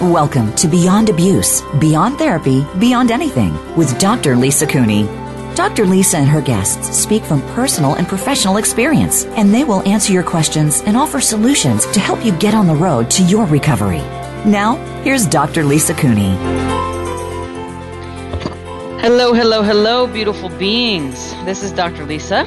Welcome to Beyond Abuse, Beyond Therapy, Beyond Anything with Dr. Lisa Cooney. Dr. Lisa and her guests speak from personal and professional experience, and they will answer your questions and offer solutions to help you get on the road to your recovery. Now, here's Dr. Lisa Cooney. Hello, hello, hello, beautiful beings. This is Dr. Lisa,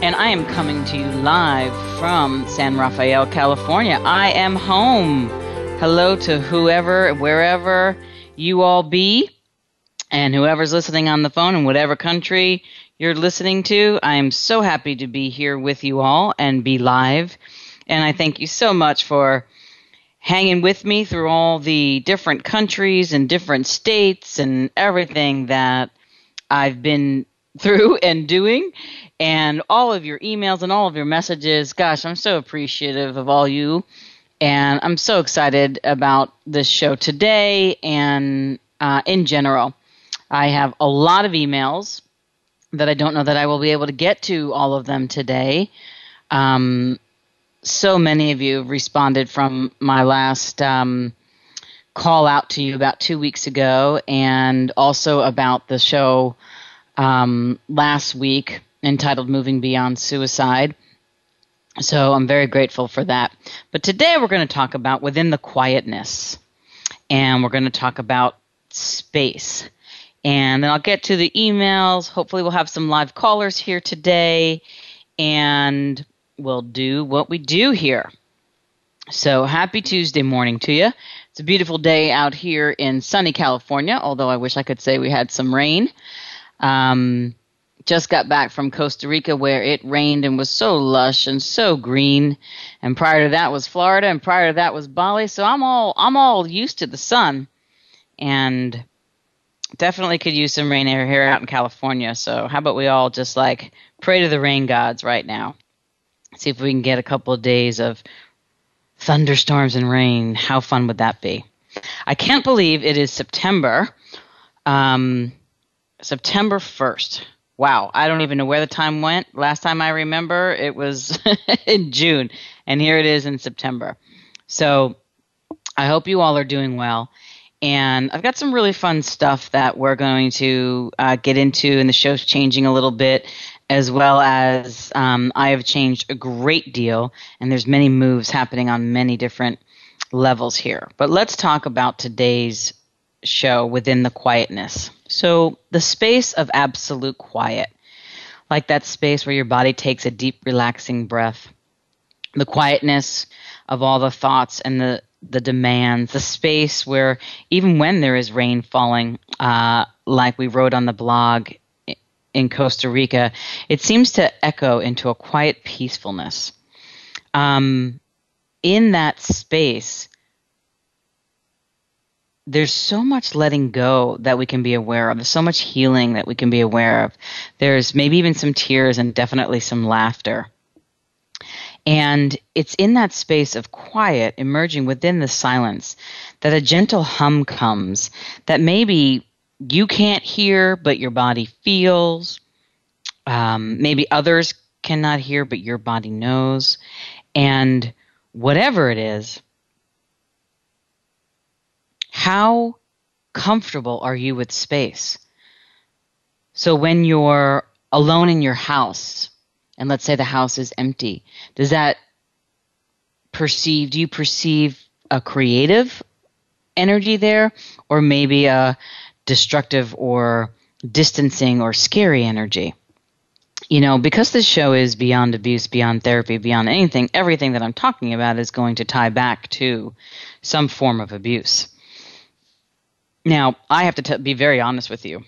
and I am coming to you live from San Rafael, California. I am home. Hello to whoever, wherever you all be, and whoever's listening on the phone in whatever country you're listening to. I am so happy to be here with you all and be live. And I thank you so much for hanging with me through all the different countries and different states and everything that I've been through and doing and all of your emails and all of your messages. Gosh, I'm so appreciative of all you and I'm so excited about this show today and uh, in general. I have a lot of emails that I don't know that I will be able to get to all of them today. Um, so many of you responded from my last um, call out to you about two weeks ago, and also about the show um, last week entitled Moving Beyond Suicide. So I'm very grateful for that. But today we're going to talk about within the quietness, and we're going to talk about space. And then I'll get to the emails. Hopefully, we'll have some live callers here today, and we'll do what we do here. So, happy Tuesday morning to you. It's a beautiful day out here in sunny California, although I wish I could say we had some rain. Um, just got back from Costa Rica where it rained and was so lush and so green. And prior to that was Florida and prior to that was Bali. So I'm all I'm all used to the sun and definitely could use some rain here out in California. So how about we all just like pray to the rain gods right now? See if we can get a couple of days of thunderstorms and rain. How fun would that be? I can't believe it is September. Um, September 1st wow, I don't even know where the time went. Last time I remember, it was in June, and here it is in September. So I hope you all are doing well. And I've got some really fun stuff that we're going to uh, get into, and the show's changing a little bit, as well as um, I have changed a great deal, and there's many moves happening on many different levels here. But let's talk about today's show within the quietness. So, the space of absolute quiet, like that space where your body takes a deep, relaxing breath, the quietness of all the thoughts and the, the demands, the space where even when there is rain falling, uh, like we wrote on the blog in Costa Rica, it seems to echo into a quiet peacefulness. Um, in that space, there's so much letting go that we can be aware of. There's so much healing that we can be aware of. There's maybe even some tears and definitely some laughter. And it's in that space of quiet, emerging within the silence, that a gentle hum comes that maybe you can't hear, but your body feels. Um, maybe others cannot hear, but your body knows. And whatever it is, how comfortable are you with space? So when you're alone in your house, and let's say the house is empty, does that perceive, do you perceive a creative energy there, or maybe a destructive or distancing or scary energy? you know, because this show is beyond abuse, beyond therapy, beyond anything, everything that I'm talking about is going to tie back to some form of abuse. Now, I have to t- be very honest with you.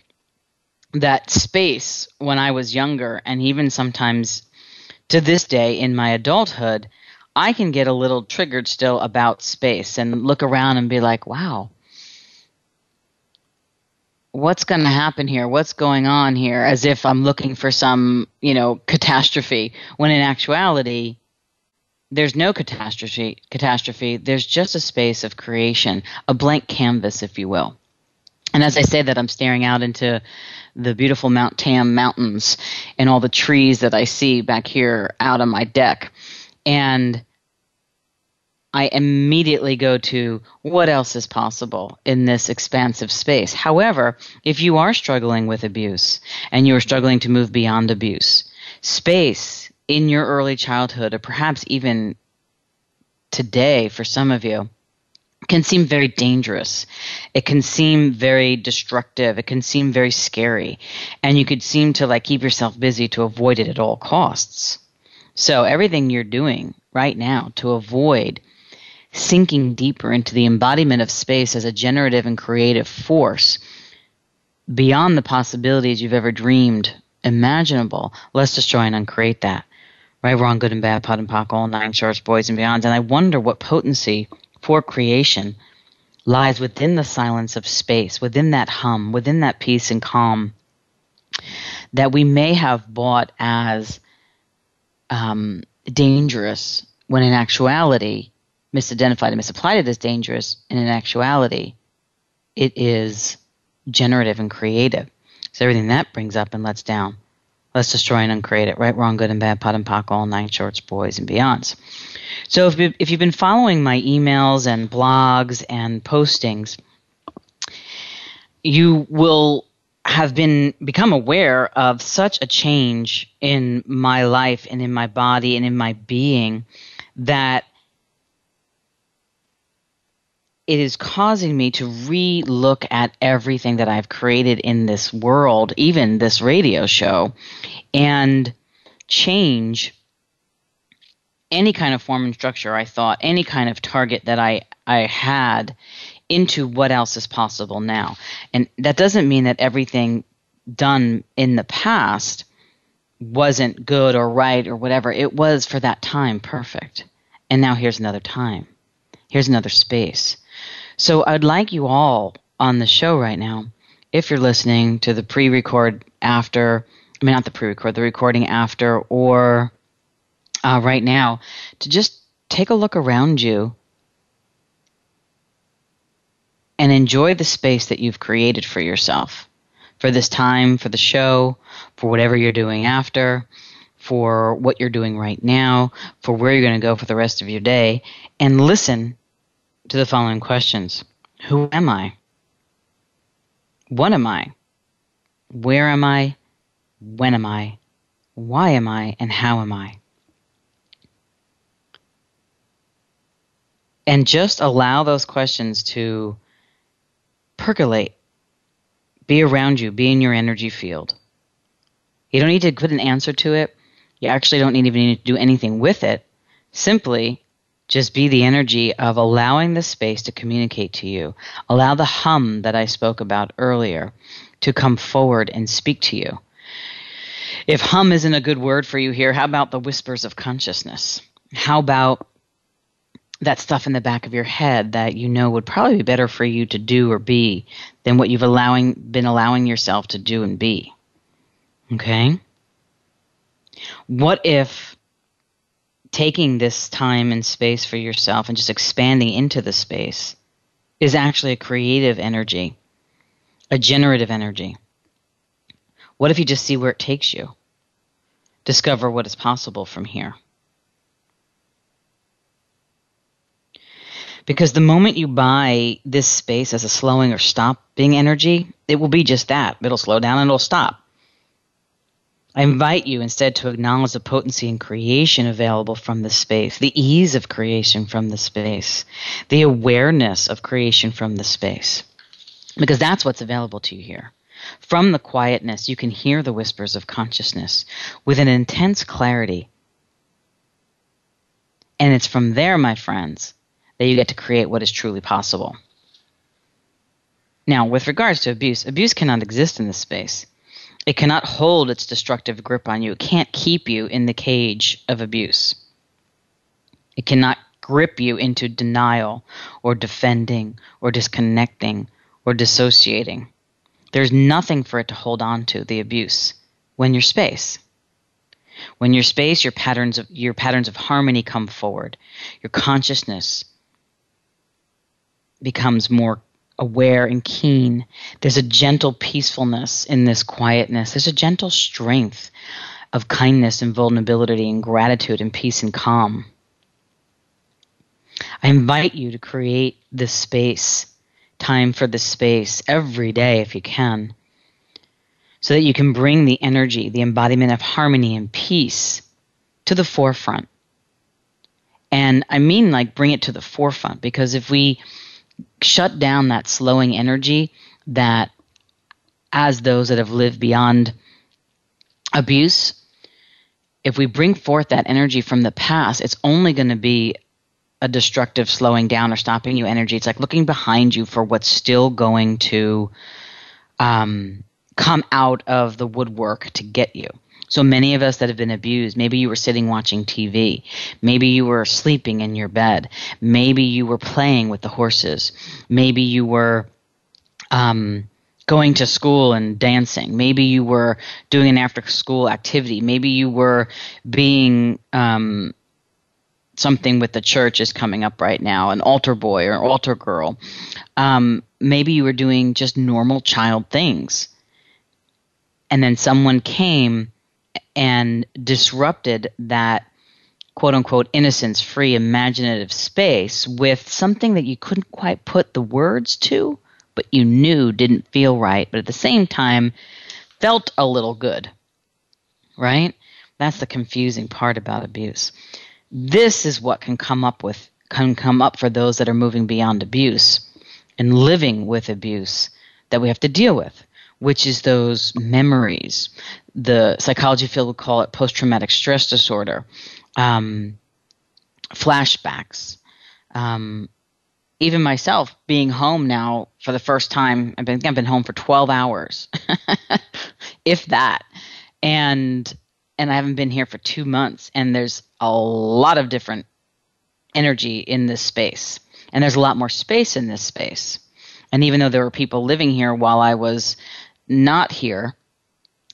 That space when I was younger, and even sometimes to this day in my adulthood, I can get a little triggered still about space and look around and be like, wow, what's going to happen here? What's going on here? As if I'm looking for some, you know, catastrophe. When in actuality, there's no catastrophe. Catastrophe. There's just a space of creation, a blank canvas, if you will. And as I say that, I'm staring out into the beautiful Mount Tam mountains and all the trees that I see back here out on my deck. And I immediately go to what else is possible in this expansive space. However, if you are struggling with abuse and you are struggling to move beyond abuse, space in your early childhood, or perhaps even today for some of you, can seem very dangerous. It can seem very destructive. It can seem very scary. And you could seem to like keep yourself busy to avoid it at all costs. So everything you're doing right now to avoid sinking deeper into the embodiment of space as a generative and creative force beyond the possibilities you've ever dreamed imaginable. Let's destroy and uncreate that. Right, wrong, good and bad, POD and POC, all nine shorts, boys and beyonds. And I wonder what potency for creation lies within the silence of space, within that hum, within that peace and calm that we may have bought as um, dangerous when in actuality misidentified and misapplied it as dangerous, and in actuality, it is generative and creative. So everything that brings up and lets down, let's destroy and uncreate it. Right, wrong, good and bad, POD and POC, all nine shorts, boys and beyonds. So if, if you've been following my emails and blogs and postings, you will have been become aware of such a change in my life and in my body and in my being that it is causing me to re-look at everything that I've created in this world, even this radio show, and change any kind of form and structure I thought, any kind of target that I, I had into what else is possible now. And that doesn't mean that everything done in the past wasn't good or right or whatever. It was for that time perfect. And now here's another time. Here's another space. So I'd like you all on the show right now, if you're listening to the pre record after, I mean, not the pre record, the recording after, or uh, right now, to just take a look around you and enjoy the space that you've created for yourself. For this time, for the show, for whatever you're doing after, for what you're doing right now, for where you're going to go for the rest of your day, and listen to the following questions Who am I? What am I? Where am I? When am I? Why am I? And how am I? And just allow those questions to percolate, be around you, be in your energy field. You don't need to put an answer to it. You actually don't even need to do anything with it. Simply just be the energy of allowing the space to communicate to you. Allow the hum that I spoke about earlier to come forward and speak to you. If hum isn't a good word for you here, how about the whispers of consciousness? How about that stuff in the back of your head that you know would probably be better for you to do or be than what you've allowing been allowing yourself to do and be? Okay? What if taking this time and space for yourself and just expanding into the space is actually a creative energy, a generative energy. What if you just see where it takes you? Discover what is possible from here. Because the moment you buy this space as a slowing or stopping energy, it will be just that. It'll slow down and it'll stop. I invite you instead to acknowledge the potency and creation available from the space, the ease of creation from the space, the awareness of creation from the space, because that's what's available to you here. From the quietness, you can hear the whispers of consciousness with an intense clarity. And it's from there, my friends, that you get to create what is truly possible. Now, with regards to abuse, abuse cannot exist in this space. It cannot hold its destructive grip on you. It can't keep you in the cage of abuse. It cannot grip you into denial or defending or disconnecting or dissociating. There's nothing for it to hold on to, the abuse, when you're space. When you're space, your patterns of your patterns of harmony come forward. Your consciousness becomes more aware and keen. There's a gentle peacefulness in this quietness. There's a gentle strength of kindness and vulnerability and gratitude and peace and calm. I invite you to create this space, time for this space every day if you can, so that you can bring the energy, the embodiment of harmony and peace to the forefront. And I mean, like, bring it to the forefront because if we shut down that slowing energy that as those that have lived beyond abuse if we bring forth that energy from the past it's only going to be a destructive slowing down or stopping you energy. It's like looking behind you for what's still going to um, come out of the woodwork to get you so many of us that have been abused, maybe you were sitting watching TV. Maybe you were sleeping in your bed. Maybe you were playing with the horses. Maybe you were um, going to school and dancing. Maybe you were doing an after school activity. Maybe you were being um, something with the church is coming up right now an altar boy or altar girl. Um, maybe you were doing just normal child things. And then someone came and disrupted that quote unquote innocence free imaginative space with something that you couldn't quite put the words to, but you knew didn't feel right, but at the same time felt a little good. Right? That's the confusing part about abuse. This is what can come up with can come up for those that are moving beyond abuse and living with abuse that we have to deal with which is those memories. The psychology field would call it post traumatic stress disorder, um, flashbacks. Um, even myself being home now for the first time, I've been, I've been home for 12 hours, if that. And and I haven't been here for two months, and there's a lot of different energy in this space. And there's a lot more space in this space. And even though there were people living here while I was not here,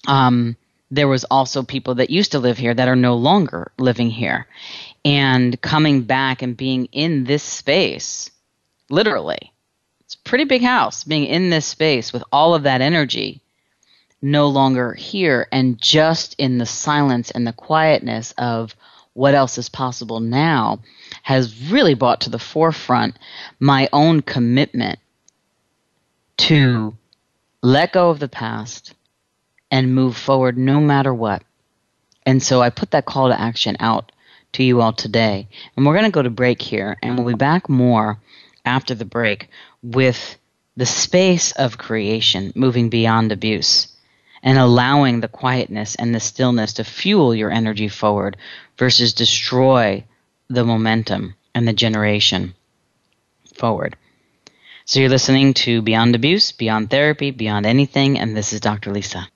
um, there was also people that used to live here that are no longer living here. And coming back and being in this space, literally, it's a pretty big house, being in this space with all of that energy no longer here and just in the silence and the quietness of what else is possible now has really brought to the forefront my own commitment to let go of the past and move forward no matter what. And so I put that call to action out to you all today. And we're going to go to break here, and we'll be back more after the break with the space of creation, moving beyond abuse, and allowing the quietness and the stillness to fuel your energy forward versus destroy the momentum and the generation forward. So you're listening to Beyond Abuse, Beyond Therapy, Beyond Anything, and this is Dr. Lisa.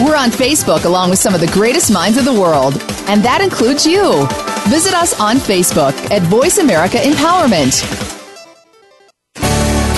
We're on Facebook along with some of the greatest minds of the world, and that includes you. Visit us on Facebook at Voice America Empowerment.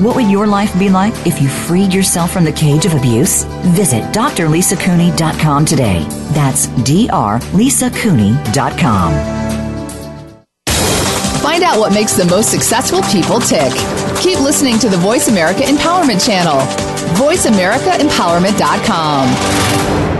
What would your life be like if you freed yourself from the cage of abuse? Visit drlisacooney.com today. That's drlisacooney.com. Find out what makes the most successful people tick. Keep listening to the Voice America Empowerment Channel. VoiceAmericaEmpowerment.com.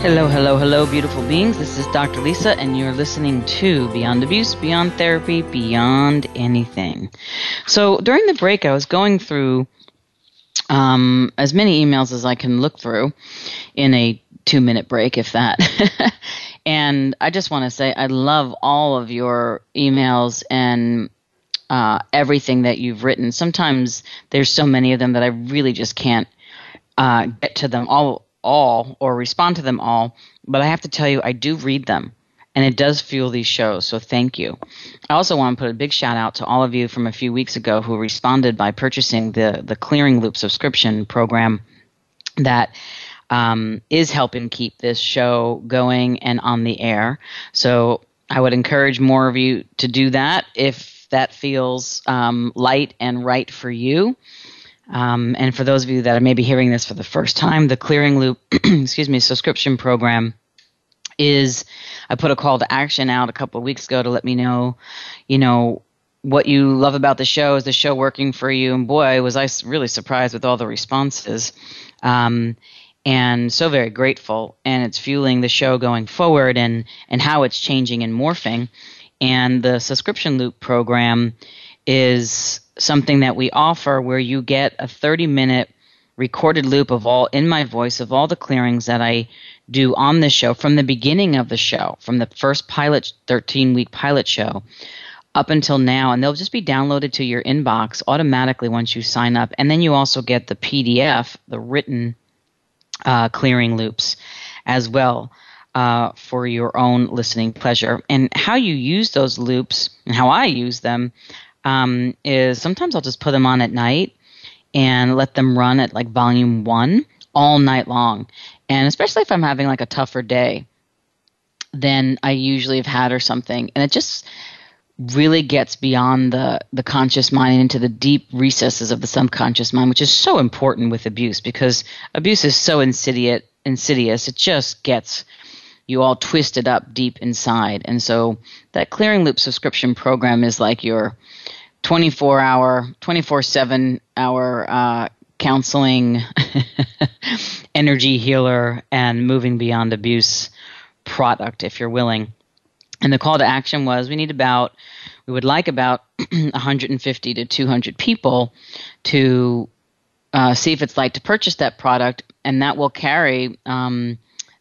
Hello, hello, hello, beautiful beings. This is Dr. Lisa, and you're listening to Beyond Abuse, Beyond Therapy, Beyond Anything. So during the break, I was going through um, as many emails as I can look through in a two minute break, if that. and I just want to say I love all of your emails and uh, everything that you've written. Sometimes there's so many of them that I really just can't uh, get to them all all or respond to them all, but I have to tell you, I do read them. And it does fuel these shows, so thank you. I also want to put a big shout out to all of you from a few weeks ago who responded by purchasing the, the Clearing Loop subscription program that um, is helping keep this show going and on the air. So I would encourage more of you to do that if that feels um, light and right for you. Um, and for those of you that are maybe hearing this for the first time, the Clearing Loop, excuse me, subscription program is I put a call to action out a couple of weeks ago to let me know, you know, what you love about the show. Is the show working for you? And boy, was I really surprised with all the responses. Um, and so very grateful. And it's fueling the show going forward and, and how it's changing and morphing. And the subscription loop program is something that we offer where you get a 30 minute recorded loop of all in my voice of all the clearings that I do on the show from the beginning of the show, from the first pilot 13 week pilot show up until now. And they'll just be downloaded to your inbox automatically once you sign up. And then you also get the pdf the written uh, clearing loops as well uh, for your own listening pleasure. And how you use those loops and how i use them um, is sometimes I'll just put them on at night and let them run at like volume one all night long. And especially if I'm having like a tougher day than I usually have had or something. And it just really gets beyond the, the conscious mind into the deep recesses of the subconscious mind, which is so important with abuse because abuse is so insidious insidious. It just gets you all twisted up deep inside. And so that clearing loop subscription program is like your 24 hour, 24 7 hour uh, counseling, energy healer, and moving beyond abuse product if you're willing. And the call to action was we need about, we would like about 150 to 200 people to uh, see if it's like to purchase that product, and that will carry um,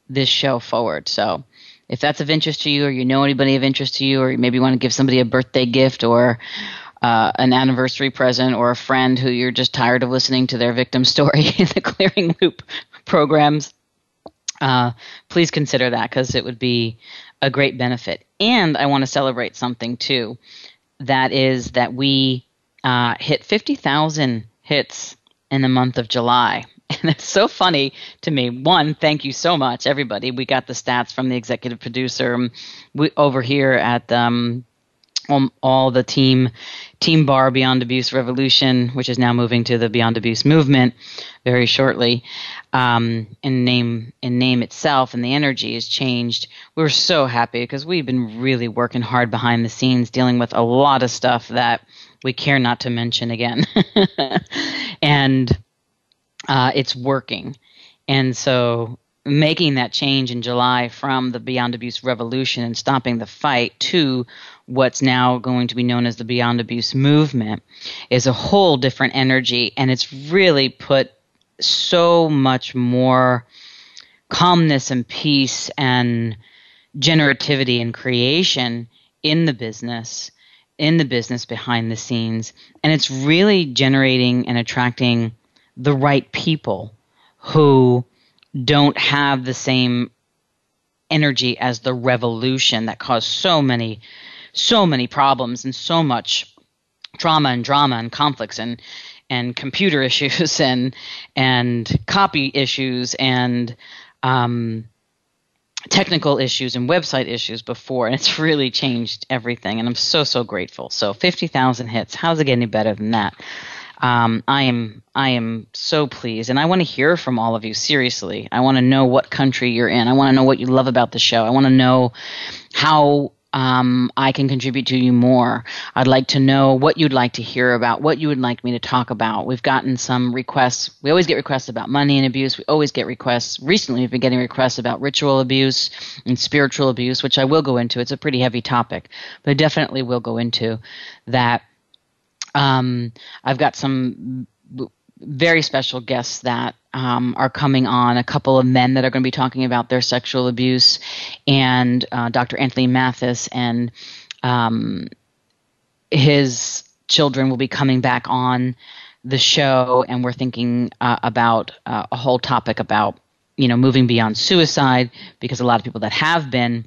this show forward. So if that's of interest to you, or you know anybody of interest to you, or you maybe you want to give somebody a birthday gift or uh, an anniversary present or a friend who you're just tired of listening to their victim story in the clearing loop programs, uh, please consider that because it would be a great benefit. And I want to celebrate something too. That is that we uh, hit 50,000 hits in the month of July. And it's so funny to me. One, thank you so much, everybody. We got the stats from the executive producer um, we, over here at um, all, all the team team bar beyond abuse revolution which is now moving to the beyond abuse movement very shortly um, in name in name itself and the energy has changed we're so happy because we've been really working hard behind the scenes dealing with a lot of stuff that we care not to mention again and uh, it's working and so making that change in July from the Beyond Abuse revolution and stopping the fight to what's now going to be known as the Beyond Abuse movement is a whole different energy. And it's really put so much more calmness and peace and generativity and creation in the business, in the business behind the scenes. And it's really generating and attracting the right people who don't have the same energy as the revolution that caused so many so many problems and so much trauma and drama and conflicts and and computer issues and and copy issues and um, technical issues and website issues before. And it's really changed everything. And i'm so so grateful. So 50000 hits. How's it get any better than that um, I am I am so pleased, and I want to hear from all of you. Seriously, I want to know what country you're in. I want to know what you love about the show. I want to know how um, I can contribute to you more. I'd like to know what you'd like to hear about, what you would like me to talk about. We've gotten some requests. We always get requests about money and abuse. We always get requests. Recently, we've been getting requests about ritual abuse and spiritual abuse, which I will go into. It's a pretty heavy topic, but I definitely will go into that. Um, I've got some very special guests that um, are coming on, a couple of men that are going to be talking about their sexual abuse, and uh, Dr. Anthony Mathis and um, his children will be coming back on the show, and we're thinking uh, about uh, a whole topic about you know moving beyond suicide because a lot of people that have been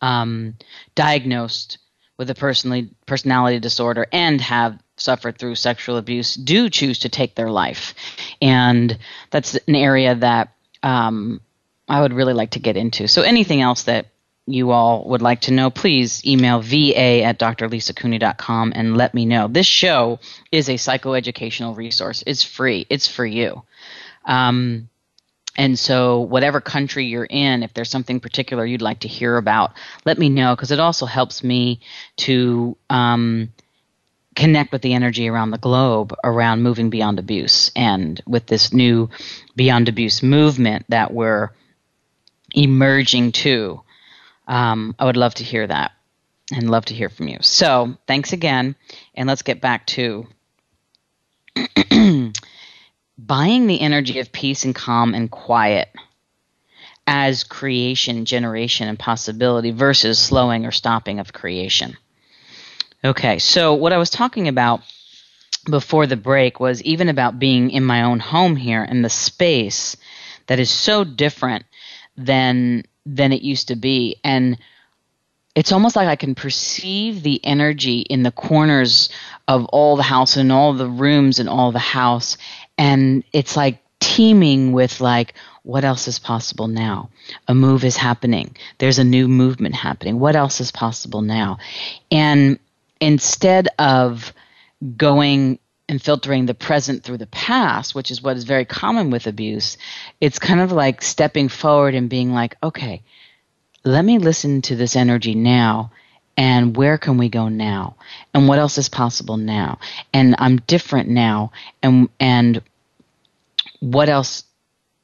um, diagnosed with a personally personality disorder and have suffered through sexual abuse do choose to take their life, and that's an area that um, I would really like to get into. So, anything else that you all would like to know, please email va at drlisacooney.com and let me know. This show is a psychoeducational resource. It's free. It's for you. Um, and so, whatever country you're in, if there's something particular you'd like to hear about, let me know because it also helps me to um, connect with the energy around the globe around moving beyond abuse and with this new beyond abuse movement that we're emerging to. Um, I would love to hear that and love to hear from you. So, thanks again, and let's get back to buying the energy of peace and calm and quiet as creation, generation, and possibility versus slowing or stopping of creation. Okay, so what I was talking about before the break was even about being in my own home here and the space that is so different than than it used to be and it's almost like I can perceive the energy in the corners of all the house and all the rooms and all the house and it's like teeming with like what else is possible now? A move is happening. There's a new movement happening. What else is possible now? And instead of going and filtering the present through the past, which is what is very common with abuse, it's kind of like stepping forward and being like, okay, let me listen to this energy now and where can we go now? And what else is possible now? And i'm different now. And and what else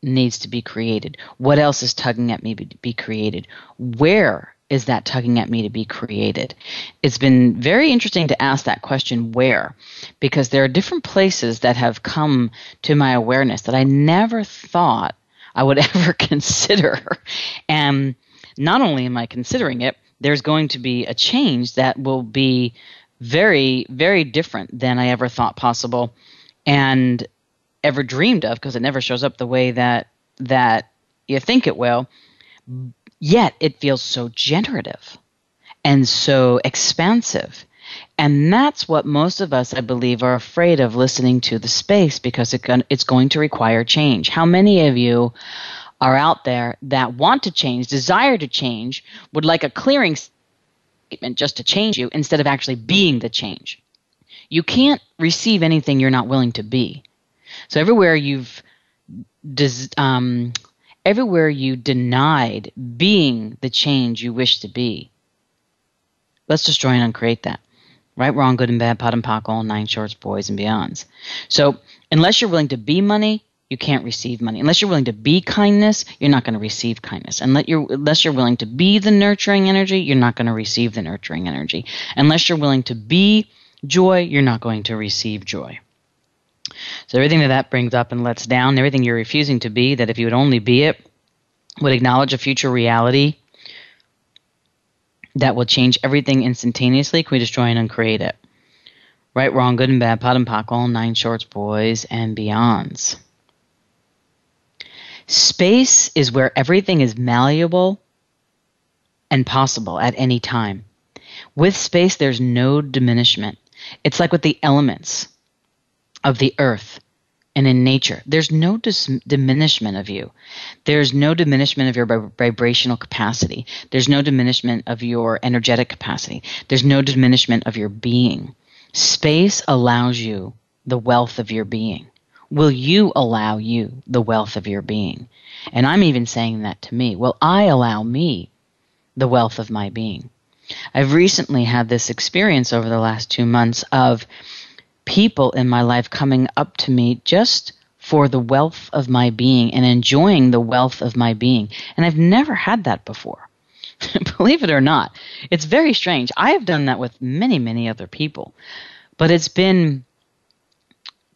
needs to be created? What else is tugging at me to be created? Where is that tugging at me to be created? It's been very interesting to ask that question where, because there are different places that have come to my awareness that I never thought I would ever consider. And not only am I considering it, there's going to be a change that will be very, very different than I ever thought possible and ever dreamed of because it never shows up the way that that you think it will Yet it feels so generative and so expansive. And that's what most of us, I believe, are afraid of listening to the space because it, it's going to require change. How many of you are out there that want to change, desire to change, would like a clearing statement just to change you instead of actually being the change? You can't receive anything you're not willing to be. So everywhere you've um, everywhere you denied being the change you wish to be. Let's destroy and uncreate that. Right, wrong, good and bad, POD and POC, all nine shorts, boys and beyonds. So, unless you're willing to be money, you can't receive money. Unless you're willing to be kindness, you're not going to receive kindness. Unless you're, unless you're willing to be the nurturing energy, you're not going to receive the nurturing energy. Unless you're willing to be joy, you're not going to receive joy. So everything that that brings up and lets down, everything you're refusing to be, that if you would only be it, would acknowledge a future reality that will change everything instantaneously, can we destroy and uncreate it? Right, wrong, good and bad, POD and POC, all nine shorts, boys, and beyonds. Space is where everything is malleable and possible at any time. With space, there's no diminishment. It's like with the elements of the earth and in nature. There's no dis- diminishment of you. There's no diminishment of your vibrational capacity. There's no diminishment of your energetic capacity. There's no diminishment of your being. Space allows you the wealth of your being. Will you allow you the wealth of your being? And I'm even saying that to me. Will I allow me the wealth of my being? I've recently had this experience over the last two months of people in my life coming up to me just for the wealth of my being and enjoying the wealth of my being. And I've never had that before. Believe it or not, it's very strange. I have done that with many, many other people, but it's been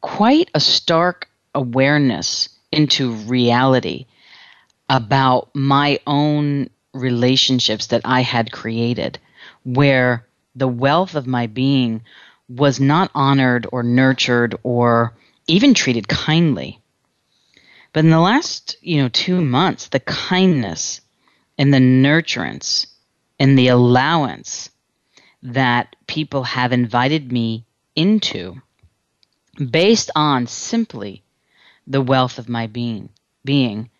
quite a stark awareness into reality about my own relationships that I had created, where the wealth of my being was not honored or nurtured or even treated kindly. But in the last, you know, two months, the kindness and the nurturance and the allowance that people have invited me into based on simply the wealth of my being being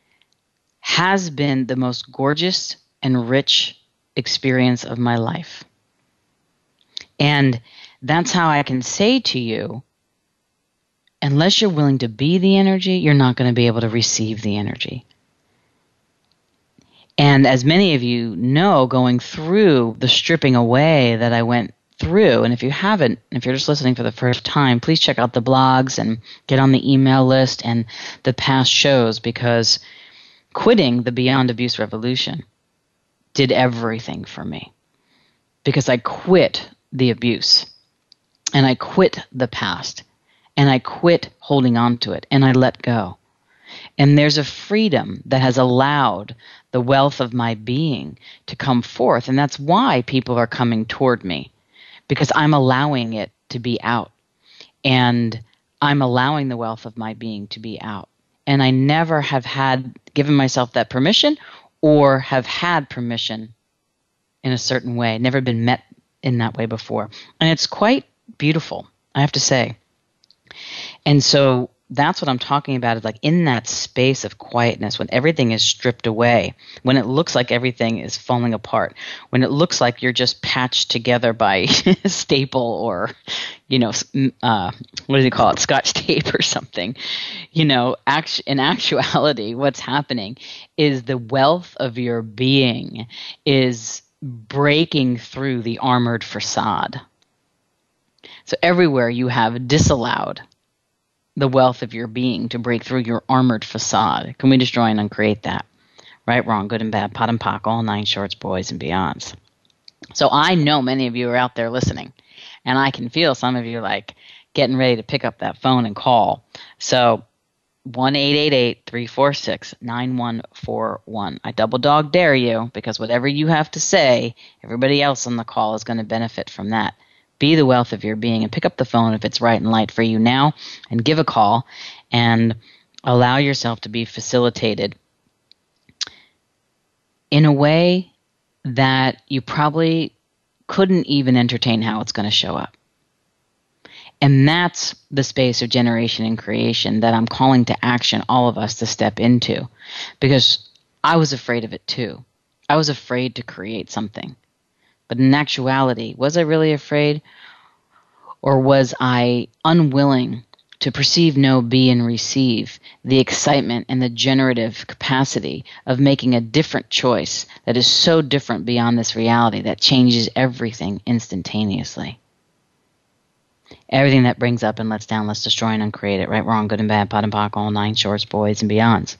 has been the most gorgeous and rich experience of my life. And that's how I can say to you unless you're willing to be the energy, you're not going to be able to receive the energy. And as many of you know, going through the stripping away that I went through, and if you haven't, if you're just listening for the first time, please check out the blogs and get on the email list and the past shows because quitting the Beyond Abuse Revolution did everything for me because I quit the abuse and I quit the past and I quit holding on to it and I let go. And there's a freedom that has allowed the wealth of my being to come forth. And that's why people are coming toward me because I'm allowing it to be out. And I'm allowing the wealth of my being to be out. And I never have had given myself that permission or have had permission in a certain way, never been met in that way before. And it's quite beautiful, I have to say. And so that's what I'm talking about is like in that space of quietness when everything is stripped away, when it looks like everything is falling apart, when it looks like you're just patched together by staple or, you know, uh, what do you call it, scotch tape or something. You know, act- in actuality, what's happening is the wealth of your being is breaking through the armored facade. So everywhere you have disallowed the wealth of your being to break through your armored facade. Can we destroy and uncreate that? Right, wrong, good and bad, POD and POC, all nine shorts, boys and beyonds. So I know many of you are out there listening, and I can feel some of you like getting ready to pick up that phone and call. So one eight eight eight three four six nine one four one. I double dog dare you because whatever you have to say, everybody else on the call is going to benefit from that. Be the wealth of your being and pick up the phone if it's right and light for you now and give a call and allow yourself to be facilitated in a way that you probably couldn't even entertain how it's going to show up. And that's the space of generation and creation that I'm calling to action all of us to step into because I was afraid of it too. I was afraid to create something. But in actuality, was I really afraid? Or was I unwilling to perceive, know, be, and receive the excitement and the generative capacity of making a different choice that is so different beyond this reality that changes everything instantaneously? everything that brings up and lets down, let's destroy and uncreate it. Right, wrong, good and bad, POD and POC, all nine shorts, boys and beyonds.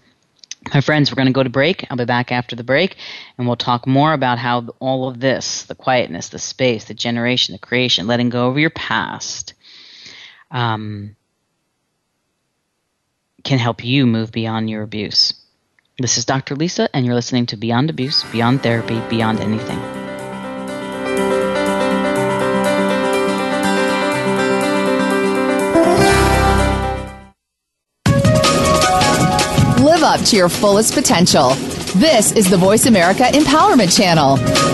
My friends, we're going to go to break. I'll be back after the break, and we'll talk more about how all of this the quietness, the space, the generation, the creation, letting go of your past um, can help you move beyond your abuse. This is Dr. Lisa, and you're listening to Beyond Abuse, Beyond Therapy, Beyond Anything. Up to your fullest potential. This is the Voice America Empowerment Channel.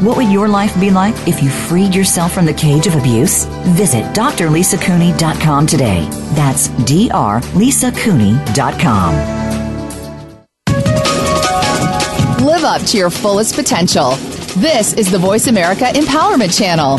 What would your life be like if you freed yourself from the cage of abuse? Visit drlisacooney.com today. That's drlisacooney.com. Live up to your fullest potential. This is the Voice America Empowerment Channel.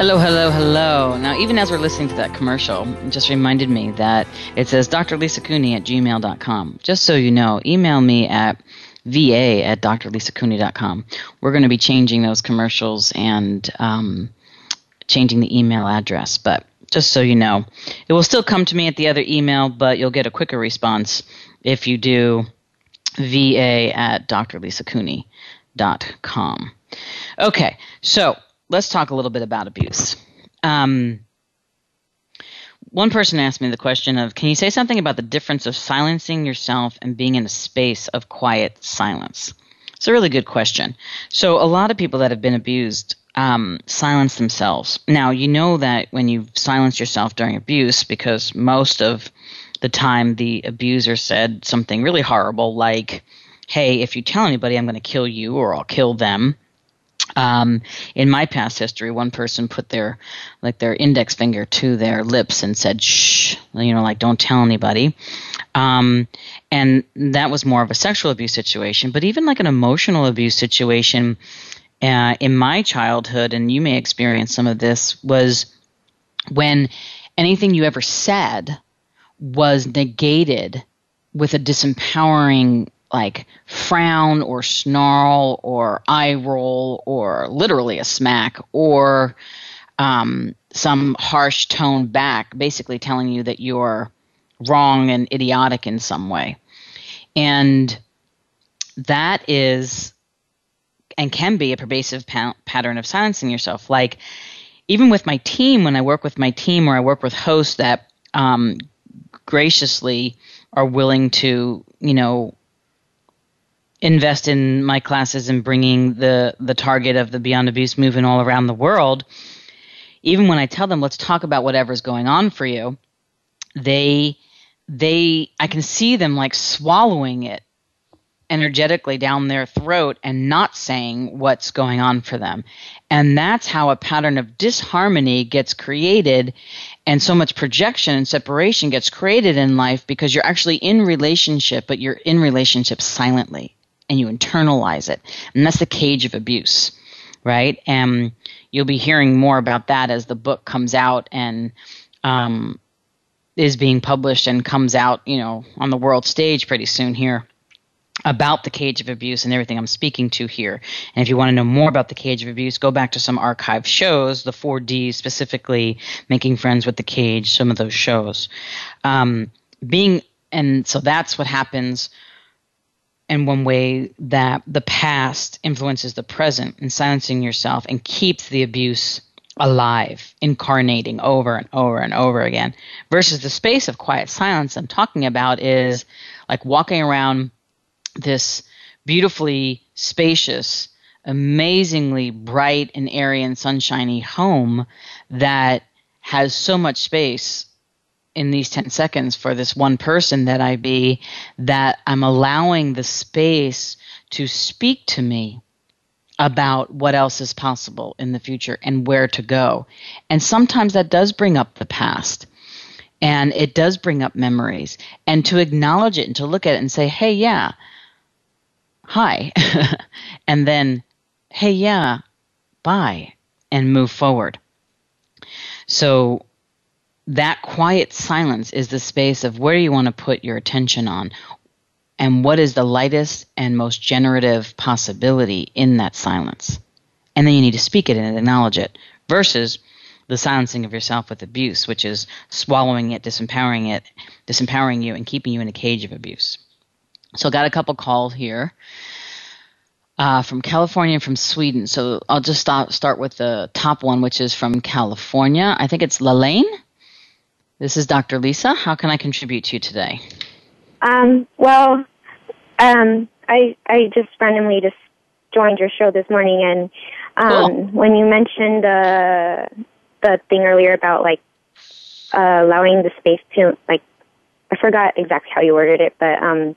Hello, hello, hello. Now, even as we're listening to that commercial, it just reminded me that it says Dr. Lisa Cooney at gmail.com. Just so you know, email me at va at drlisacooney.com. We're going to be changing those commercials and um, changing the email address, but just so you know, it will still come to me at the other email, but you'll get a quicker response if you do va at drlisacooney.com. Okay, so let's talk a little bit about abuse. Um, one person asked me the question of Can you say something about the difference of silencing yourself and being in a space of quiet silence? It's a really good question. So, a lot of people that have been abused um, silence themselves. Now, you know that when you silence yourself during abuse, because most of the time the abuser said something really horrible, like, Hey, if you tell anybody, I'm going to kill you or I'll kill them um, in my past history, one person put their like their index finger to their lips and said, "Shh," you know, like don't tell anybody. Um, and that was more of a sexual abuse situation. But even like an emotional abuse situation uh, in my childhood, and you may experience some of this, was when anything you ever said was negated with a disempowering like frown or snarl or eye roll or literally a smack or um, some harsh tone back, basically telling you that you're wrong and idiotic in some way. And that is and can be a pervasive pa- pattern of silencing yourself. Like, even with my team, when I work with my team or I work with hosts that um, graciously are willing to, you know, invest in my classes and bringing the the target of the Beyond Abuse movement all around the world, even when I tell them let's talk about whatever's going on for you, they they I can see them like swallowing it energetically down their throat and not saying what's going on for them. And that's how a pattern of disharmony gets created and so much projection and separation gets created in life because you're actually in relationship but you're in relationship silently and you internalize it. And that's the cage of abuse, right? And you'll be hearing more about that as the book comes out. And um, is being published and comes out, you know, on the world stage pretty soon here about the cage of abuse and everything I'm speaking to here. And if you want to know more about the cage of abuse, go back to some archive shows, the 4D specifically, making friends with the cage, some of those shows. Um, being and so that's what happens in one way that the past influences the present and silencing yourself and keeps the abuse alive, incarnating over and over and over again. Versus the space of quiet silence I'm talking about is like walking around this beautifully spacious, amazingly bright and airy and sunshiny home that has so much space in these 10 seconds for this one person that I be that I'm allowing the space to speak to me about what else is possible in the future and where to go. And sometimes that does bring up the past and it does bring up memories. And to acknowledge it and to look at it and say, hey, yeah, hi. and then, hey, yeah, bye, and move forward. So that quiet silence is the space of where you want to put your attention on and what is the lightest and most generative possibility in that silence. And then you need to speak it and acknowledge it versus the silencing of yourself with abuse, which is swallowing it, disempowering it, disempowering you, and keeping you in a cage of abuse. So I got a couple calls here uh, from California and from Sweden. So I'll just start, start with the top one, which is from California. I think it's Lalaine. This is Dr. Lisa. How can I contribute to you today? Um, well, um, I I just randomly just joined your show this morning, and um, cool. when you mentioned the the thing earlier about like uh, allowing the space to like I forgot exactly how you worded it, but um,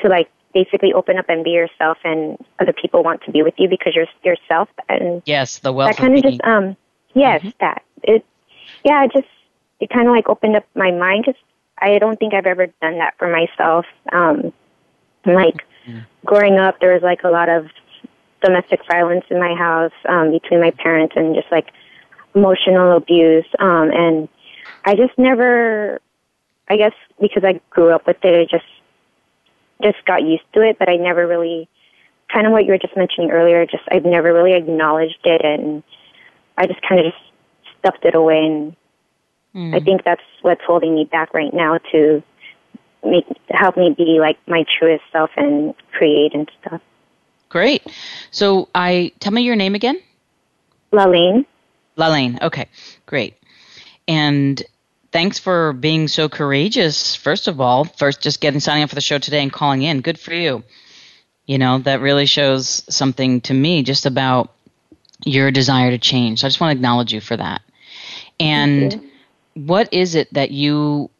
to like basically open up and be yourself, and other people want to be with you because you're yourself, and yes, the wealth that kind of just um, yes, mm-hmm. that it, yeah, just it kind of like opened up my mind because I don't think I've ever done that for myself. Um, like mm. growing up, there was like a lot of domestic violence in my house um, between my parents and just like emotional abuse. Um, and I just never, I guess because I grew up with it, I just just got used to it. But I never really, kind of what you were just mentioning earlier. Just I've never really acknowledged it, and I just kind of just stuffed it away and Mm. I think that's what's holding me back right now to make help me be like my truest self and create and stuff. Great. So I tell me your name again. Lalaine. Lalaine. Okay. Great. And thanks for being so courageous. First of all, first just getting signing up for the show today and calling in. Good for you. You know that really shows something to me just about your desire to change. So I just want to acknowledge you for that. And what is it that you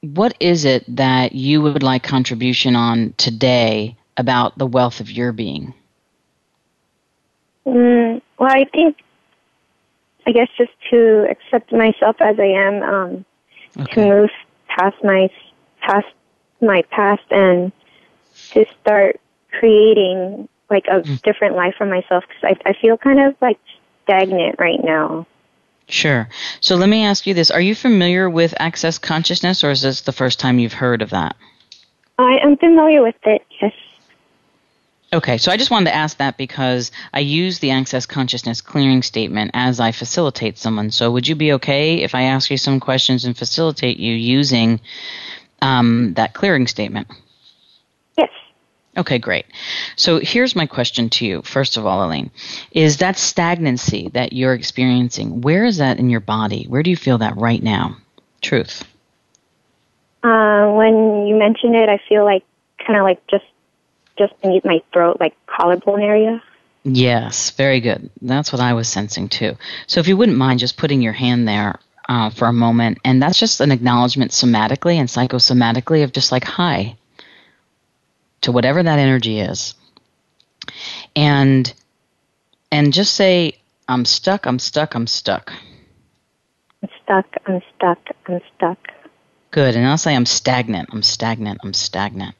what is it that you would like contribution on today about the wealth of your being? Mm, well, I think, I guess, just to accept myself as I am, um, okay. to move past my past my past, and to start creating like a mm. different life for myself because I, I feel kind of like stagnant right now. Sure. So let me ask you this. Are you familiar with access consciousness, or is this the first time you've heard of that? I am familiar with it, yes. Okay, so I just wanted to ask that because I use the access consciousness clearing statement as I facilitate someone. So would you be okay if I ask you some questions and facilitate you using um, that clearing statement? Okay, great. So here's my question to you, first of all, Elaine. Is that stagnancy that you're experiencing, where is that in your body? Where do you feel that right now? Truth. Uh, when you mention it, I feel like kind of like just just beneath my throat, like collarbone area. Yes, very good. That's what I was sensing too. So if you wouldn't mind just putting your hand there uh, for a moment, and that's just an acknowledgement somatically and psychosomatically of just like, hi, to whatever that energy is and and just say i'm stuck i'm stuck i'm stuck i'm stuck i'm stuck i'm stuck good and i'll say i'm stagnant i'm stagnant i'm stagnant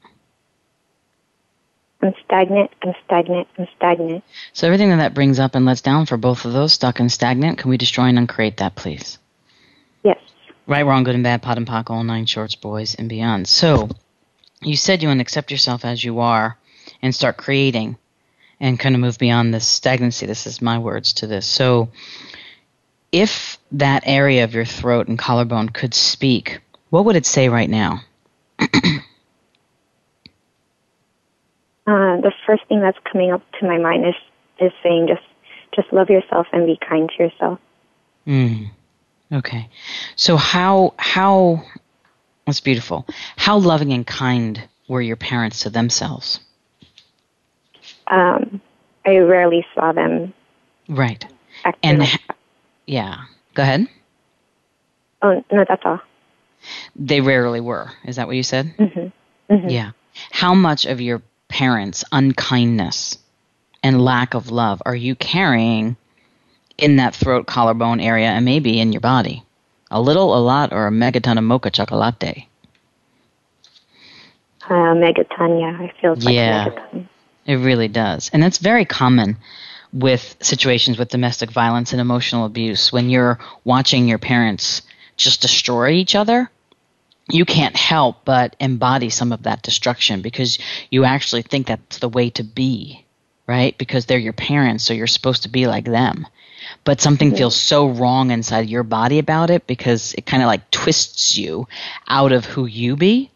I'm stagnant, I'm stagnant, I'm stagnant. So everything that that brings up and lets down for both of those stuck and stagnant, can we destroy and uncreate that, please? Yes. Right, wrong, good and bad, POD and POC, all nine shorts, boys and beyond. So, you said you want to accept yourself as you are and start creating and kind of move beyond this stagnancy. This is my words to this. So, if that area of your throat and collarbone could speak, what would it say right now? uh, the first thing that's coming up to my mind is is saying just just love yourself and be kind to yourself. Mm. Okay. So how how that's beautiful. How loving and kind were your parents to themselves? Um, I rarely saw them. Right. And yeah, go ahead. Oh no, that's all. They rarely were. Is that what you said? Mm-hmm. Mm-hmm. Yeah. How much of your parents' unkindness and lack of love are you carrying in that throat collarbone area and maybe in your body? A little, a lot, or a megaton of mocha chocolate? Uh, megaton, yeah. I feel like yeah, megaton. It really does. And that's very common with situations with domestic violence and emotional abuse when you're watching your parents just destroy each other you can't help but embody some of that destruction because you actually think that's the way to be, right? Because they're your parents, so you're supposed to be like them. But something feels so wrong inside your body about it because it kind of like twists you out of who you be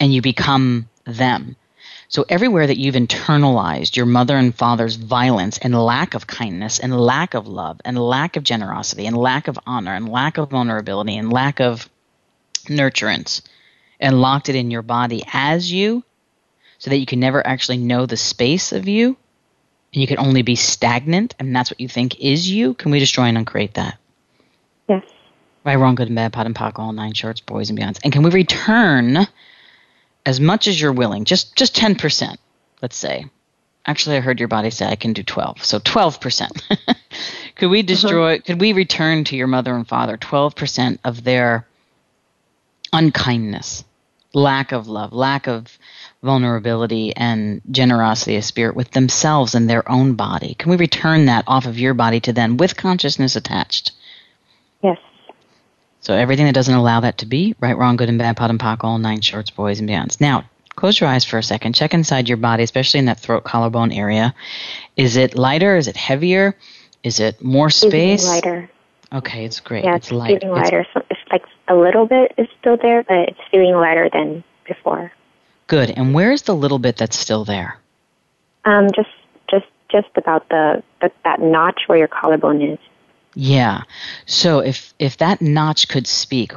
and you become them. So everywhere that you've internalized your mother and father's violence and lack of kindness and lack of love and lack of generosity and lack of honor and lack of vulnerability and lack of nurturance and locked it in your body as you so that you can never actually know the space of you and you can only be stagnant and that's what you think is you, can we destroy and uncreate that? Yes. Right, wrong, good and bad, POD and POC, all nine shorts, boys and beyonds. And can we return as much as you're willing, just just 10%, let's say. Actually, I heard your body say I can do 12. So 12%. could we destroy, uh-huh. could we return to your mother and father 12% of their unkindness, lack of love, lack of vulnerability and generosity of spirit with themselves and their own body? Can we return that off of your body to them with consciousness attached? Yes. So everything that doesn't allow that to be, right, wrong, good and bad, POD and POC, all nine shorts, boys and beyonds. Now, close your eyes for a second. Check inside your body, especially in that throat collarbone area. Is it lighter? Is it heavier? Is it more space? It's lighter. Okay, it's great. Yeah, it's, it's light. feeling lighter. It's, so it's like a little bit is still there, but it's feeling lighter than before. Good. And where is the little bit that's still there? Um, just just just about the, the that notch where your collarbone is. Yeah. So if if that notch could speak,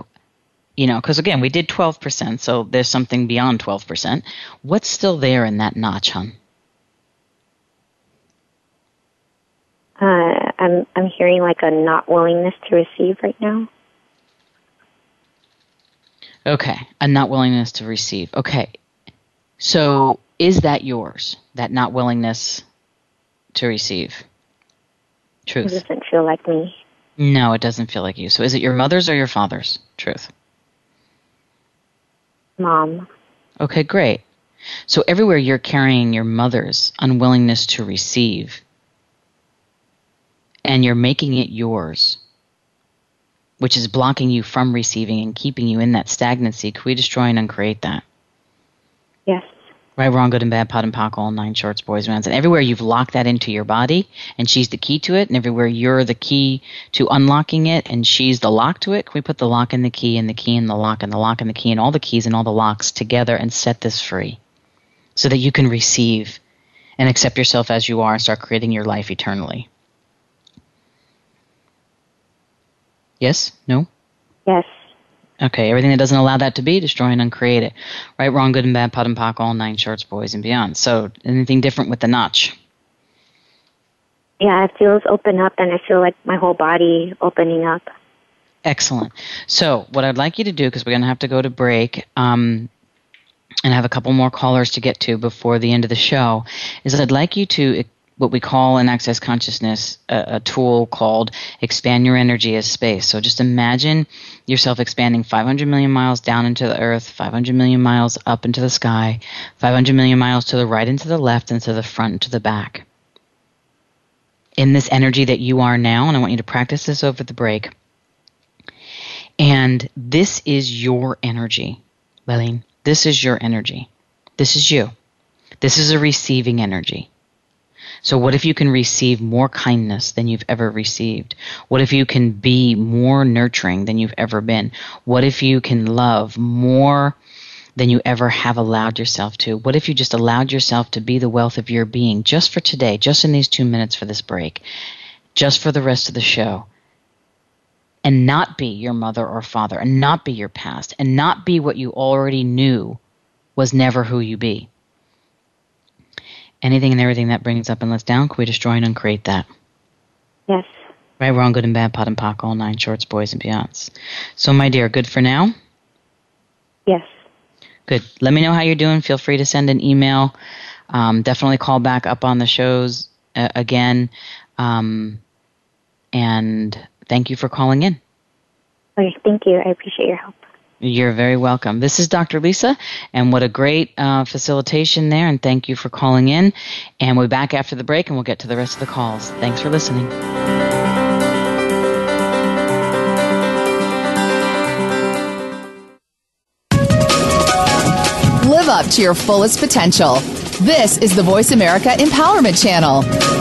you know, because again we did twelve percent, so there's something beyond twelve percent. What's still there in that notch, hon? Uh, I'm I'm hearing like a not willingness to receive right now. Okay, a not willingness to receive. Okay, so is that yours? That not willingness to receive? Truth. It doesn't feel like me. No, it doesn't feel like you. So is it your mother's or your father's? Truth. Mom. Okay, great. So everywhere you're carrying your mother's unwillingness to receive, and you're making it yours, which is blocking you from receiving and keeping you in that stagnancy. Can we destroy and uncreate that? Yes. Right, wrong, good and bad, POD and POC, all nine shorts, boys, and And everywhere you've locked that into your body, and she's the key to it, and everywhere you're the key to unlocking it, and she's the lock to it, can we put the lock and the key, and the key and the lock, and the lock and the key, and all the keys and all the locks together and set this free so that you can receive and accept yourself as you are and start creating your life eternally? Yes? No? Yes. Okay, everything that doesn't allow that to be, destroy and uncreate it. Right, wrong, good and bad, POD and POC, all nine shorts, boys and beyond. So, anything different with the notch? Yeah, it feels open up, and I feel like my whole body opening up. Excellent. So, what I'd like you to do, because we're going to have to go to break, um, and have a couple more callers to get to before the end of the show, is I'd like you to what we call in access consciousness a, a, tool called expand your energy as space. So just imagine yourself expanding 500 million miles down into the earth, 500 million miles up into the sky, 500 million miles to the right and to the left and to the front and to the back. In this energy that you are now, and I want you to practice this over the break. And this is your energy, Lalaine. This is your energy. This is you. This is a receiving energy. So, what if you can receive more kindness than you've ever received? What if you can be more nurturing than you've ever been? What if you can love more than you ever have allowed yourself to? What if you just allowed yourself to be the wealth of your being just for today, just in these two minutes for this break, just for the rest of the show? And not be your mother or father, and not be your past, and not be what you already knew was never who you be anything and everything that brings up and lets down, can we destroy and uncreate that? Yes. Right, wrong, good and bad, POD and POC, all nine shorts, boys and beyonds. So, my dear, good for now? Yes. Good. Let me know how you're doing. Feel free to send an email. Um, definitely call back up on the shows uh, again. Um, and thank you for calling in. Okay, thank you. I appreciate your help. You're very welcome. This is Dr. Lisa, and what a great uh, facilitation there, and thank you for calling in. And we'll be back after the break, and we'll get to the rest of the calls. Thanks for listening. Live up to your fullest potential. This is the Voice America Empowerment Channel.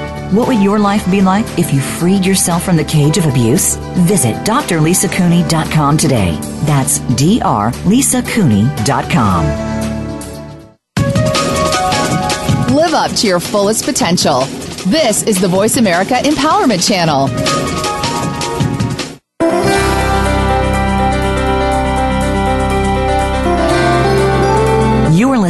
what would your life be like if you freed yourself from the cage of abuse? Visit drlisacooney.com today. That's drlisacooney.com. Live up to your fullest potential. This is the Voice America Empowerment Channel.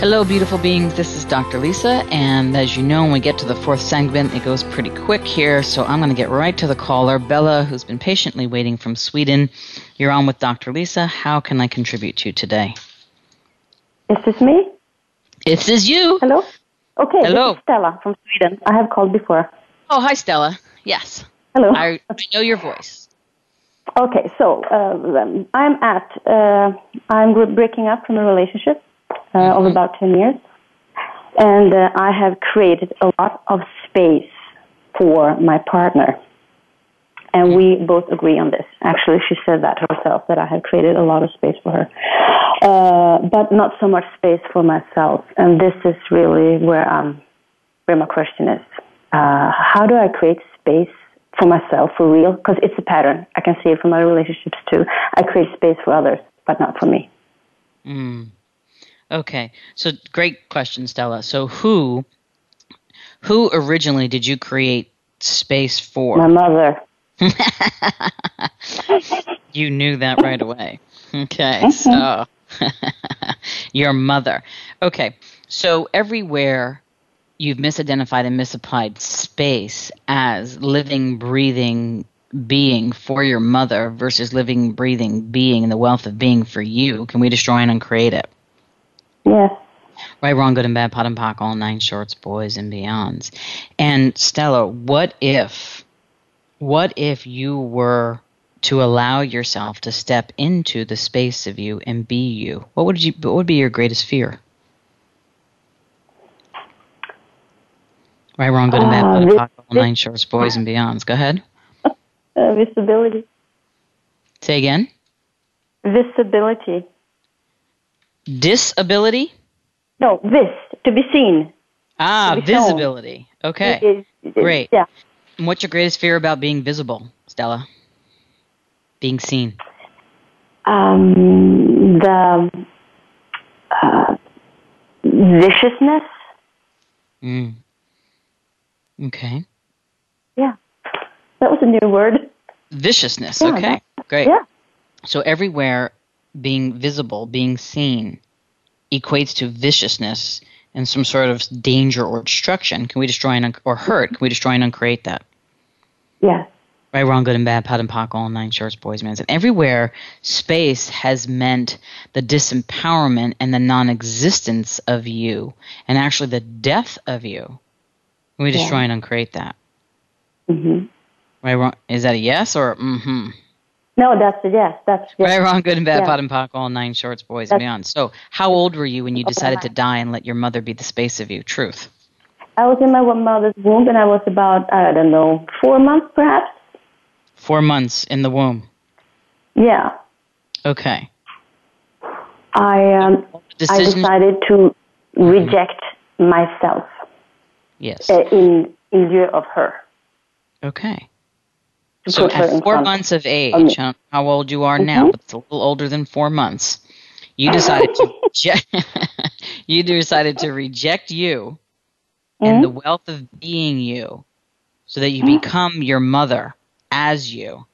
Hello, beautiful beings. This is Dr. Lisa, and as you know, when we get to the fourth segment, it goes pretty quick here, so I'm going to get right to the caller, Bella, who's been patiently waiting from Sweden. You're on with Dr. Lisa. How can I contribute to you today? Is this me? This is you. Hello? Okay, Hello. this is Stella from Sweden. I have called before. Oh, hi, Stella. Yes. Hello. I, I know your voice. Okay, so uh, I'm at, uh, I'm breaking up from a relationship uh, of about 10 years. And uh, I have created a lot of space for my partner. And we both agree on this. Actually, she said that herself, that I have created a lot of space for her. Uh, but not so much space for myself. And this is really where, um, where my question is. Uh, how do I create space for myself for real? Because it's a pattern. I can see it from my relationships too. I create space for others, but not for me. Mm. Okay, so great question, Stella. So who who originally did you create space for? My mother. you knew that right away. Okay, mm-hmm. so your mother. Okay, so everywhere you've misidentified and misapplied space as living, breathing being for your mother versus living, breathing being and the wealth of being for you. Can we destroy and uncreate it? Yes. Right, wrong, good and bad, POD and POC, all nine shorts, boys and beyonds. And Stella, what if, what if you were to allow yourself to step into the space of you and be you? What would you? What would be your greatest fear? Right, wrong, good and bad, POD and vis- all nine shorts, boys and beyonds. Go ahead. Uh, visibility. Say again. Visibility. Disability? No, vis, to be seen. Ah, be visibility. Shown. Okay. It is, it is, Great. Yeah. And what's your greatest fear about being visible, Stella? Being seen? Um, the uh, viciousness. Mm. Okay. Yeah. That was a new word. Viciousness. Yeah, okay. Great. Yeah. So everywhere being visible, being seen, equates to viciousness and some sort of danger or destruction. Can we destroy and un- or hurt? Can we destroy and uncreate that? Yes. Right, wrong, good and bad, POD and POC, all nine shorts, boys, men. And everywhere, space has meant the disempowerment and the non-existence of you, and actually the death of you. Can we destroy yeah. and uncreate that? Mm-hmm. Right, wrong. Is that a yes or mm-hmm? No, that's yes. That's yes. right, wrong, good and bad. POD and POC, all nine shorts, boys, that's, and beyond. So, how old were you when you decided to die and let your mother be the space of you? Truth. I was in my mother's womb, and I was about I don't know four months, perhaps. Four months in the womb. Yeah. Okay. I um, I decided to reject mm-hmm. myself. Yes. Uh, in in view of her. Okay. So at four months of age, how, how old you are mm-hmm. now, but it's a little older than four months, you decided to you decided to reject you mm-hmm. and the wealth of being you, so that you mm-hmm. become your mother as you.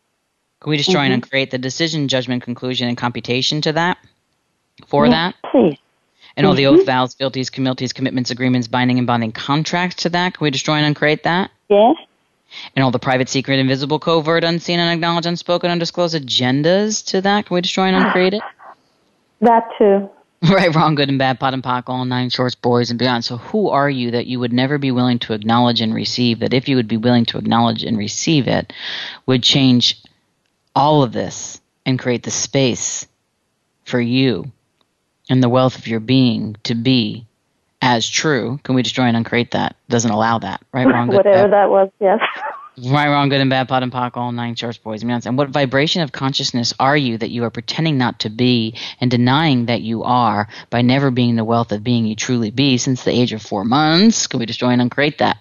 Can we just try mm-hmm. and create the decision, judgment, conclusion, and computation to that? For that? Please. And all the oath, vows, fealties, communities, commitments, agreements, binding and bonding contracts to that? Can we destroy and uncreate that? Yes. And all the private, secret, invisible, covert, unseen, unacknowledged, unspoken, undisclosed agendas to that? Can we destroy and uncreate it? That too. Right, wrong, good and bad, POD and POC, all nine shorts, boys and beyond. So, who are you that you would never be willing to acknowledge and receive? That if you would be willing to acknowledge and receive it, would change all of this and create the space for you and the wealth of your being to be as true. Can we destroy and uncreate that? Doesn't allow that. Right, wrong, good, Whatever bad. that was, yes. Right, wrong, good and bad, POD and POC, all nine shorts, boys and beyond. And what vibration of consciousness are you that you are pretending not to be and denying that you are by never being the wealth of being you truly be since the age of four months? Can we destroy and uncreate that?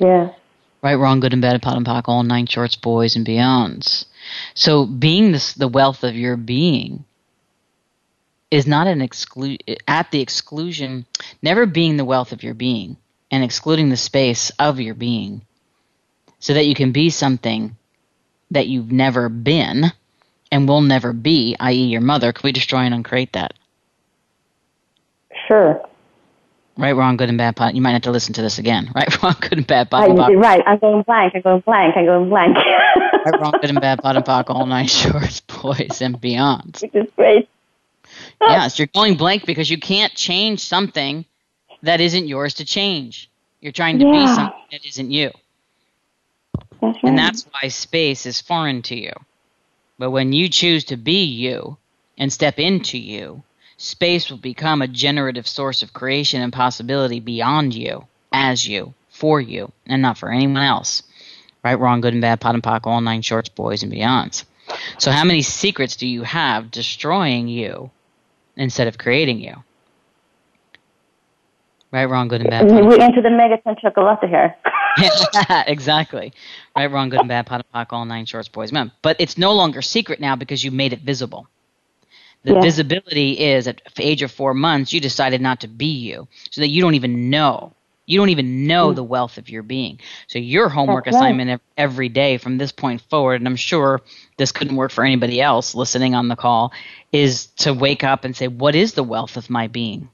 Yeah. Right, wrong, good and bad, POD and POC, all nine shorts, boys and beyonds. So being this, the wealth of your being is not an exclude at the exclusion, never being the wealth of your being and excluding the space of your being so that you can be something that you've never been and will never be, i.e., your mother. Can we destroy and uncreate that? Sure. Right, wrong, good and bad POD. You might have to listen to this again. Right, wrong, good and bad POD. I, right, I'm going blank. I'm going blank. I'm going blank. right, wrong, good and bad POD and POC, all nine shorts, boys and beyond. Which is great. yes, you're going blank because you can't change something that isn't yours to change. You're trying to yeah. be something that isn't you. That's right. And that's why space is foreign to you. But when you choose to be you and step into you, space will become a generative source of creation and possibility beyond you, as you, for you, and not for anyone else. Right, wrong, good and bad, POD and POC, all nine shorts, boys and beyonds. So, how many secrets do you have destroying you instead of creating you? Right, wrong, good and bad. We're into the megaton chocolate here. exactly. Right, wrong, good and bad, POD and POC, all nine shorts, boys, men. But it's no longer secret now because you made it visible. The yeah. visibility is at age of four months, you decided not to be you, so that you don't even know. You don't even know mm. the wealth of your being. So your homework assignment every day from this point forward, and I'm sure this couldn't work for anybody else listening on the call, is to wake up and say, "What is the wealth of my being?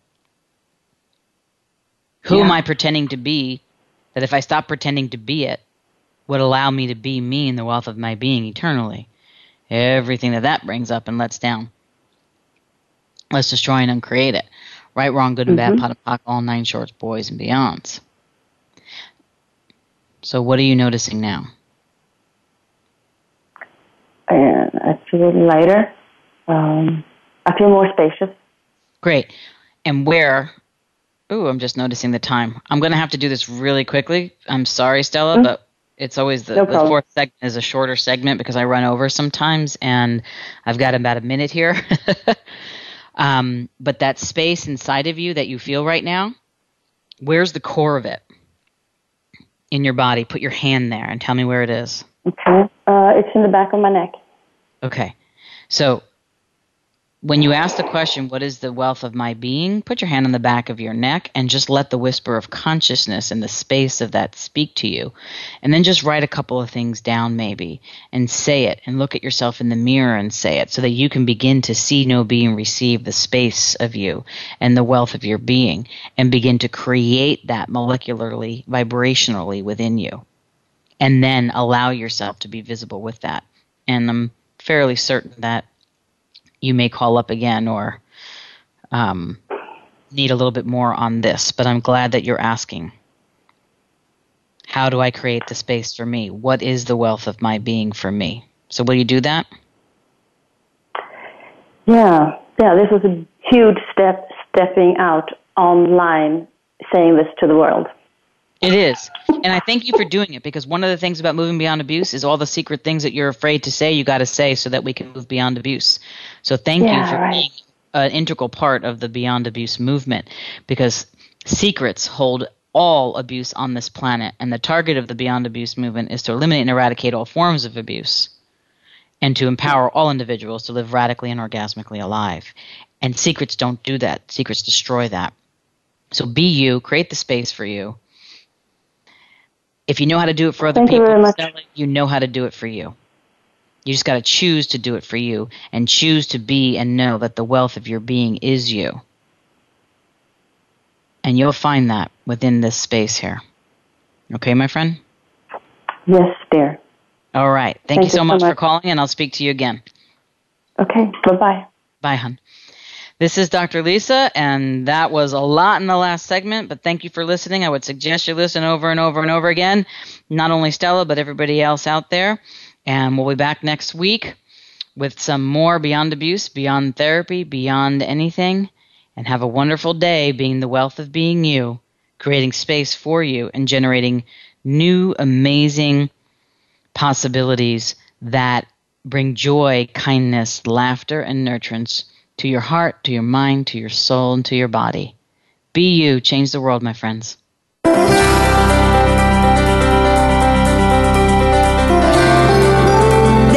Who yeah. am I pretending to be that if I stop pretending to be it, would allow me to be me in the wealth of my being eternally. Everything that that brings up and lets down. Let's destroy and uncreate it. Right, wrong, good and mm-hmm. bad, POD and POC, all nine shorts, boys and beyonds. So, what are you noticing now? And I feel lighter. Um, I feel more spacious. Great. And where Ooh, I'm just noticing the time. I'm going to have to do this really quickly. I'm sorry, Stella, mm-hmm. but it's always the, no the, fourth segment is a shorter segment because I run over sometimes, and I've got about a minute here. um, but that space inside of you that you feel right now, where's the core of it in your body? Put your hand there and tell me where it is. Okay, uh, it's in the back of my neck. Okay, so when you ask the question, What is the wealth of my being? put your hand on the back of your neck and just let the whisper of consciousness in the space of that speak to you. And then just write a couple of things down, maybe, and say it and look at yourself in the mirror and say it so that you can begin to see, know, be, and receive the space of you and the wealth of your being and begin to create that molecularly, vibrationally within you. And then allow yourself to be visible with that. And I'm fairly certain that you may call up again or um, need a little bit more on this, but I'm glad that you're asking. How do I create the space for me? What is the wealth of my being for me? So, will you do that? Yeah, yeah. This was a huge step, stepping out online, saying this to the world. It is. And I thank you for doing it because one of the things about moving beyond abuse is all the secret things that you're afraid to say, you got to say so that we can move beyond abuse. So thank yeah, you for right. being an integral part of the beyond abuse movement because secrets hold all abuse on this planet. And the target of the beyond abuse movement is to eliminate and eradicate all forms of abuse and to empower all individuals to live radically and orgasmically alive. And secrets don't do that, secrets destroy that. So be you, create the space for you if you know how to do it for other Thank people, you, you know how to do it for you. You just got to choose to do it for you and choose to be and know that the wealth of your being is you. And you'll find that within this space here. Okay, my friend? Yes, dear. All right. Thank, Thank you, so, you much, so much for calling, and I'll speak to you again. Okay. Bye bye. Bye, hon. This is Dr. Lisa, and that was a lot in the last segment, but thank you for listening. I would suggest you listen over and over and over again, not only Stella, but everybody else out there. And we'll be back next week with some more Beyond Abuse, Beyond Therapy, Beyond Anything. And have a wonderful day being the wealth of being you, creating space for you, and generating new, amazing possibilities that bring joy, kindness, laughter, and nurturance to your heart, to your mind, to your soul, and to your body. Be you. Change the world, my friends.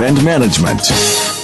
and management.